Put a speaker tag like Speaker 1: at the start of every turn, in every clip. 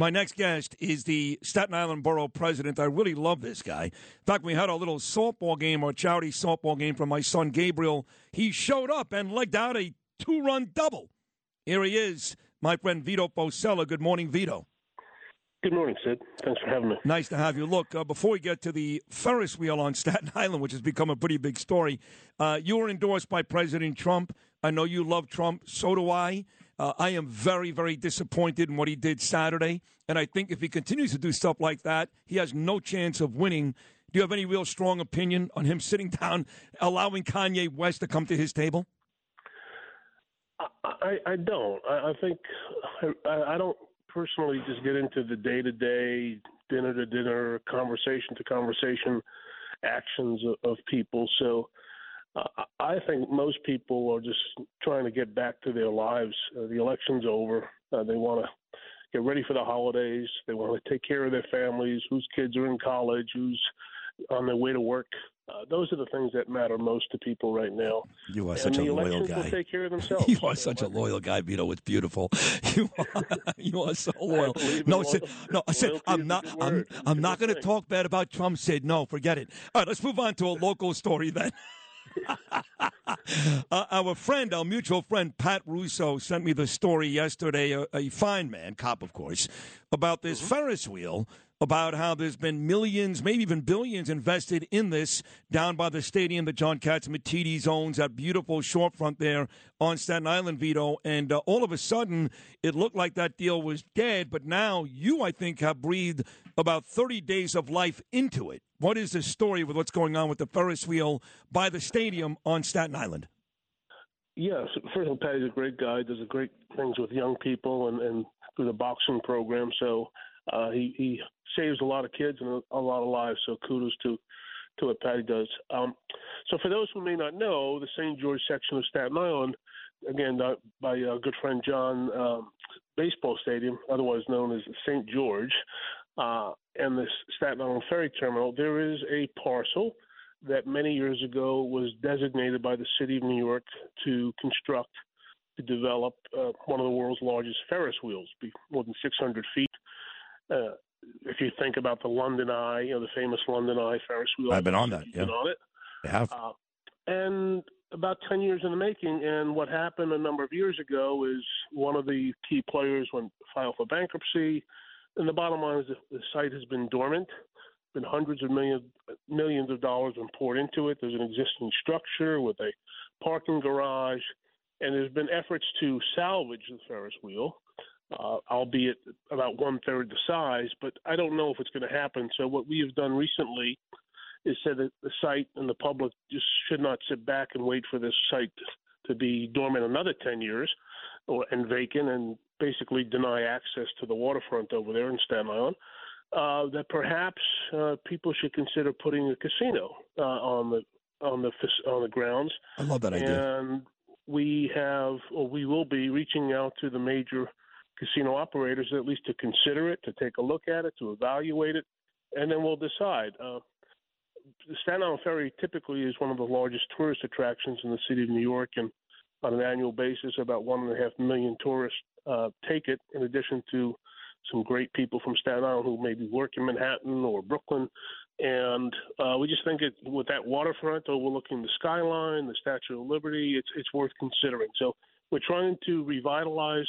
Speaker 1: My next guest is the Staten Island Borough President. I really love this guy. In fact, we had a little softball game, or charity softball game for my son Gabriel. He showed up and legged out a two run double. Here he is, my friend Vito Fossella. Good morning, Vito.
Speaker 2: Good morning, Sid. Thanks for having me.
Speaker 1: Nice to have you. Look, uh, before we get to the Ferris wheel on Staten Island, which has become a pretty big story, uh, you were endorsed by President Trump. I know you love Trump. So do I. Uh, I am very, very disappointed in what he did Saturday. And I think if he continues to do stuff like that, he has no chance of winning. Do you have any real strong opinion on him sitting down, allowing Kanye West to come to his table?
Speaker 2: I, I don't. I, I think I, I don't personally just get into the day to day, dinner to dinner, conversation to conversation actions of, of people. So I think most people are just trying to get back to their lives. Uh, the election's over. Uh, they want to get ready for the holidays. They want to take care of their families, whose kids are in college, who's on their way to work. Uh, those are the things that matter most to people right now.
Speaker 1: You are
Speaker 2: and
Speaker 1: such a loyal guy.
Speaker 2: Take care of themselves.
Speaker 1: You are such a loyal guy, Vito. It's beautiful. You are, you are so loyal. No, Sid, no, I said I'm not. I'm. I'm not going to talk bad about Trump. Sid, no, forget it. All right, let's move on to a local story then. uh, our friend, our mutual friend Pat Russo, sent me the story yesterday. A, a fine man, cop, of course, about this Ferris wheel. About how there's been millions, maybe even billions, invested in this down by the stadium that John Katz Catsimatidis owns, that beautiful shorefront there on Staten Island, Vito. And uh, all of a sudden, it looked like that deal was dead. But now you, I think, have breathed about 30 days of life into it. What is the story with what's going on with the Ferris wheel by the stadium on Staten Island?
Speaker 2: Yes, first of all, Patty's a great guy. Does great things with young people and, and through the boxing program. So uh, he he saves a lot of kids and a, a lot of lives. So kudos to to what Patty does. Um, so for those who may not know, the St. George section of Staten Island, again uh, by our good friend John um, Baseball Stadium, otherwise known as St. George, uh, and the Staten Island Ferry Terminal, there is a parcel that many years ago was designated by the city of New York to construct, to develop uh, one of the world's largest Ferris wheels, more than 600 feet. Uh, if you think about the London Eye, you know, the famous London Eye Ferris wheel.
Speaker 1: I've been on that, yeah.
Speaker 2: been on it.
Speaker 1: I have.
Speaker 2: Uh, and about 10 years in the making. And what happened a number of years ago is one of the key players went filed for bankruptcy. And the bottom line is the, the site has been dormant. Been hundreds of millions millions of dollars been poured into it. There's an existing structure with a parking garage, and there's been efforts to salvage the Ferris wheel, uh, albeit about one third the size. But I don't know if it's going to happen. So what we have done recently is said that the site and the public just should not sit back and wait for this site to be dormant another 10 years or and vacant and basically deny access to the waterfront over there in Staten Island. Uh, that perhaps uh, people should consider putting a casino uh, on the on the on the grounds,
Speaker 1: I love that idea.
Speaker 2: and we have or we will be reaching out to the major casino operators at least to consider it, to take a look at it, to evaluate it, and then we'll decide. Uh, Staten Island Ferry typically is one of the largest tourist attractions in the city of New York, and on an annual basis, about one and a half million tourists uh, take it. In addition to some great people from Staten Island who maybe work in Manhattan or Brooklyn, and uh, we just think it with that waterfront overlooking the skyline, the Statue of Liberty, it's it's worth considering. So we're trying to revitalize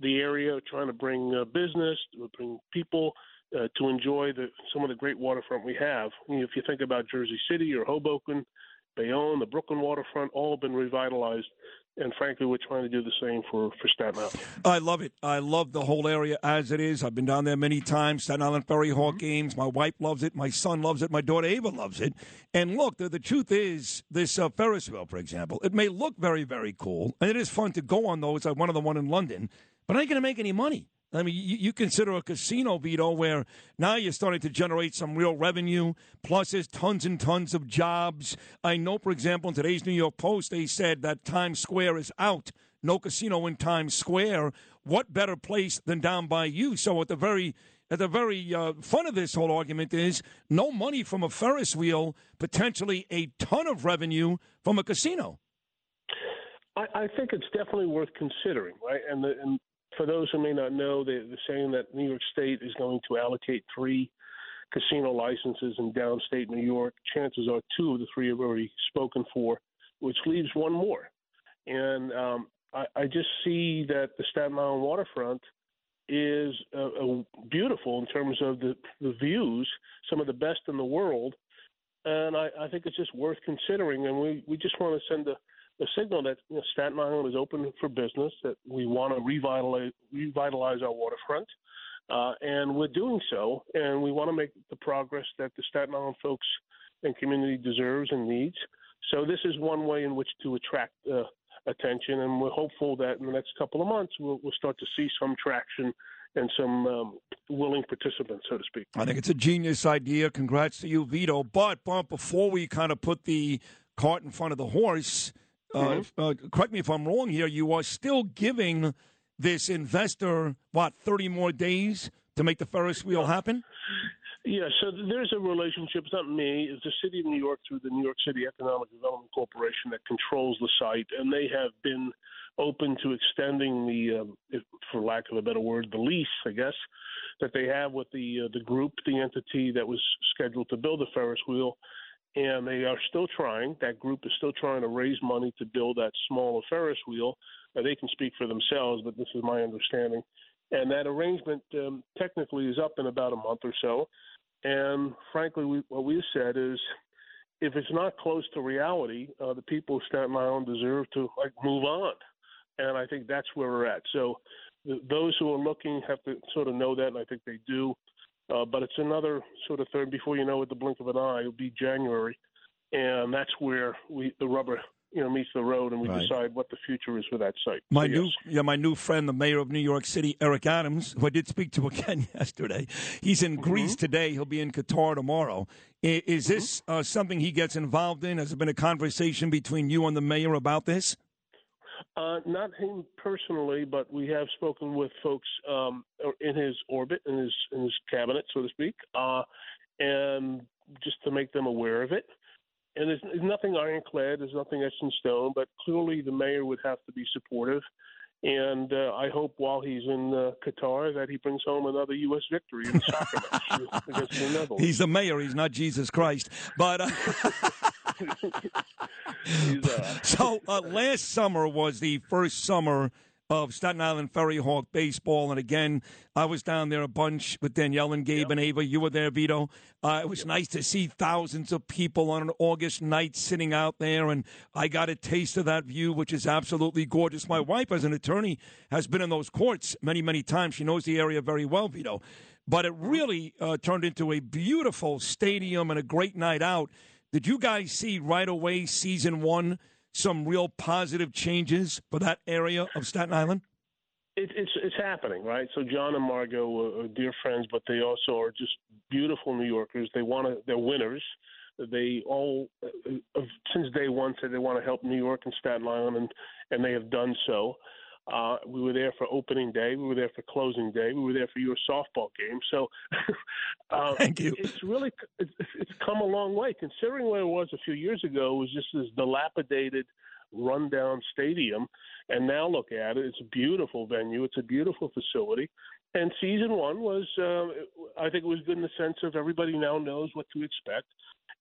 Speaker 2: the area, trying to bring uh, business, bring people uh, to enjoy the, some of the great waterfront we have. If you think about Jersey City or Hoboken, Bayonne, the Brooklyn waterfront, all have been revitalized. And frankly, we're trying to do the same for, for Staten Island.
Speaker 1: I love it. I love the whole area as it is. I've been down there many times. Staten Island Ferry Hawk games. My wife loves it. My son loves it. My daughter Ava loves it. And look, the, the truth is, this uh, Ferris wheel, for example, it may look very, very cool, and it is fun to go on those. I one of the one in London, but I ain't going to make any money. I mean, you, you, consider a casino, Vito, where now you're starting to generate some real revenue. Plus, there's tons and tons of jobs. I know, for example, in today's New York Post, they said that Times Square is out. No casino in Times Square. What better place than down by you? So, at the very at the very uh, fun of this whole argument is no money from a Ferris wheel, potentially a ton of revenue from a casino.
Speaker 2: I, I think it's definitely worth considering, right? And, the, and for those who may not know, they're, saying that New York State is going to allocate three casino licenses in downstate New York. Chances are two of the three have already spoken for, which leaves one more. And um, I, I just see that the Staten Island waterfront is uh, beautiful in terms of the, the views, some of the best in the world. And I, I think it's just worth considering. And we, we just want to send a, a signal that you know, Staten Island is open for business, that we want to revitalize, revitalize our waterfront. Uh, and we're doing so, and we want to make the progress that the Staten Island folks and community deserves and needs. So this is one way in which to attract uh, attention, and we're hopeful that in the next couple of months we'll, we'll start to see some traction and some um, willing participants, so to speak.
Speaker 1: I think it's a genius idea. Congrats to you, Vito. But, but before we kind of put the cart in front of the horse, mm-hmm. uh, correct me if I'm wrong here, you are still giving this investor, what, 30 more days to make the Ferris wheel happen?
Speaker 2: Yeah, so there's a relationship. It's not me. It's the city of New York through the New York City Economic Development Corporation that controls the site, and they have been open to extending the, um, if, for lack of a better word, the lease, I guess, that they have with the uh, the group, the entity that was scheduled to build the Ferris wheel, and they are still trying. That group is still trying to raise money to build that smaller Ferris wheel. Uh, they can speak for themselves, but this is my understanding. And that arrangement um, technically is up in about a month or so. And frankly, we, what we've said is, if it's not close to reality, uh, the people of Staten Island deserve to like move on, and I think that's where we're at. So, th- those who are looking have to sort of know that, and I think they do. Uh, but it's another sort of third before you know it, the blink of an eye, it'll be January, and that's where we the rubber you know meets the road, and we right. decide what the future is for that site.
Speaker 1: My
Speaker 2: so,
Speaker 1: new,
Speaker 2: yes.
Speaker 1: yeah, my new friend, the mayor of New York City, Eric Adams, who I did speak to again yesterday. He's in mm-hmm. Greece today. He'll be in Qatar tomorrow. Is, is mm-hmm. this uh, something he gets involved in? Has there been a conversation between you and the mayor about this?
Speaker 2: Uh, not him personally, but we have spoken with folks um, in his orbit, in his in his cabinet, so to speak, uh, and just to make them aware of it and there's, there's nothing ironclad, there's nothing etched in stone, but clearly the mayor would have to be supportive. And uh, I hope while he's in uh, Qatar that he brings home another U.S. victory in the soccer match against the Netherlands.
Speaker 1: He's the mayor, he's not Jesus Christ. But. Uh... uh so uh, last summer was the first summer of Staten Island Ferry Hawk baseball. And again, I was down there a bunch with Danielle and Gabe yep. and Ava. You were there, Vito. Uh, it was yep. nice to see thousands of people on an August night sitting out there, and I got a taste of that view, which is absolutely gorgeous. My wife, as an attorney, has been in those courts many, many times. She knows the area very well, Vito. But it really uh, turned into a beautiful stadium and a great night out. Did you guys see right away season one? some real positive changes for that area of Staten Island?
Speaker 2: It, it's it's happening, right? So John and Margo are, dear friends, but they also are just beautiful New Yorkers. They want to. They're winners. They all, uh, since day one, said they want to help New York and Staten Island, and and they have done so. Uh, we were there for opening day. We were there for closing day. We were there for your softball game. So,
Speaker 1: uh, thank you.
Speaker 2: It's really it's, it's come a long way considering where it was a few years ago. It was just this dilapidated, rundown stadium, and now look at it. It's a beautiful venue. It's a beautiful facility. And season one was, uh, I think, it was good in the sense of everybody now knows what to expect.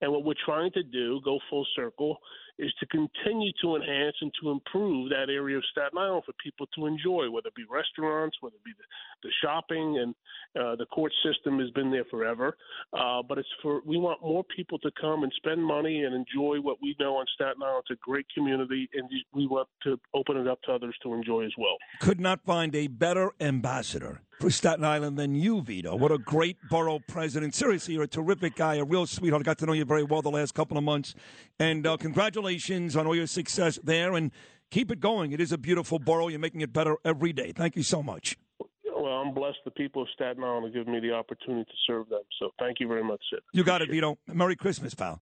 Speaker 2: And what we're trying to do, go full circle, is to continue to enhance and to improve that area of Staten Island for people to enjoy, whether it be restaurants, whether it be the, the shopping, and uh, the court system has been there forever. Uh, but it's for we want more people to come and spend money and enjoy what we know on Staten Island. It's a great community, and we want to open it up to others to enjoy as well.
Speaker 1: Could not find a better ambassador Staten Island than you, Vito. What a great borough president. Seriously, you're a terrific guy, a real sweetheart. I got to know you very well the last couple of months. And uh, congratulations on all your success there. And keep it going. It is a beautiful borough. You're making it better every day. Thank you so much.
Speaker 2: well, I'm blessed. The people of Staten Island have given me the opportunity to serve them. So thank you very much, Sid.
Speaker 1: You got it, Vito. Merry Christmas, pal.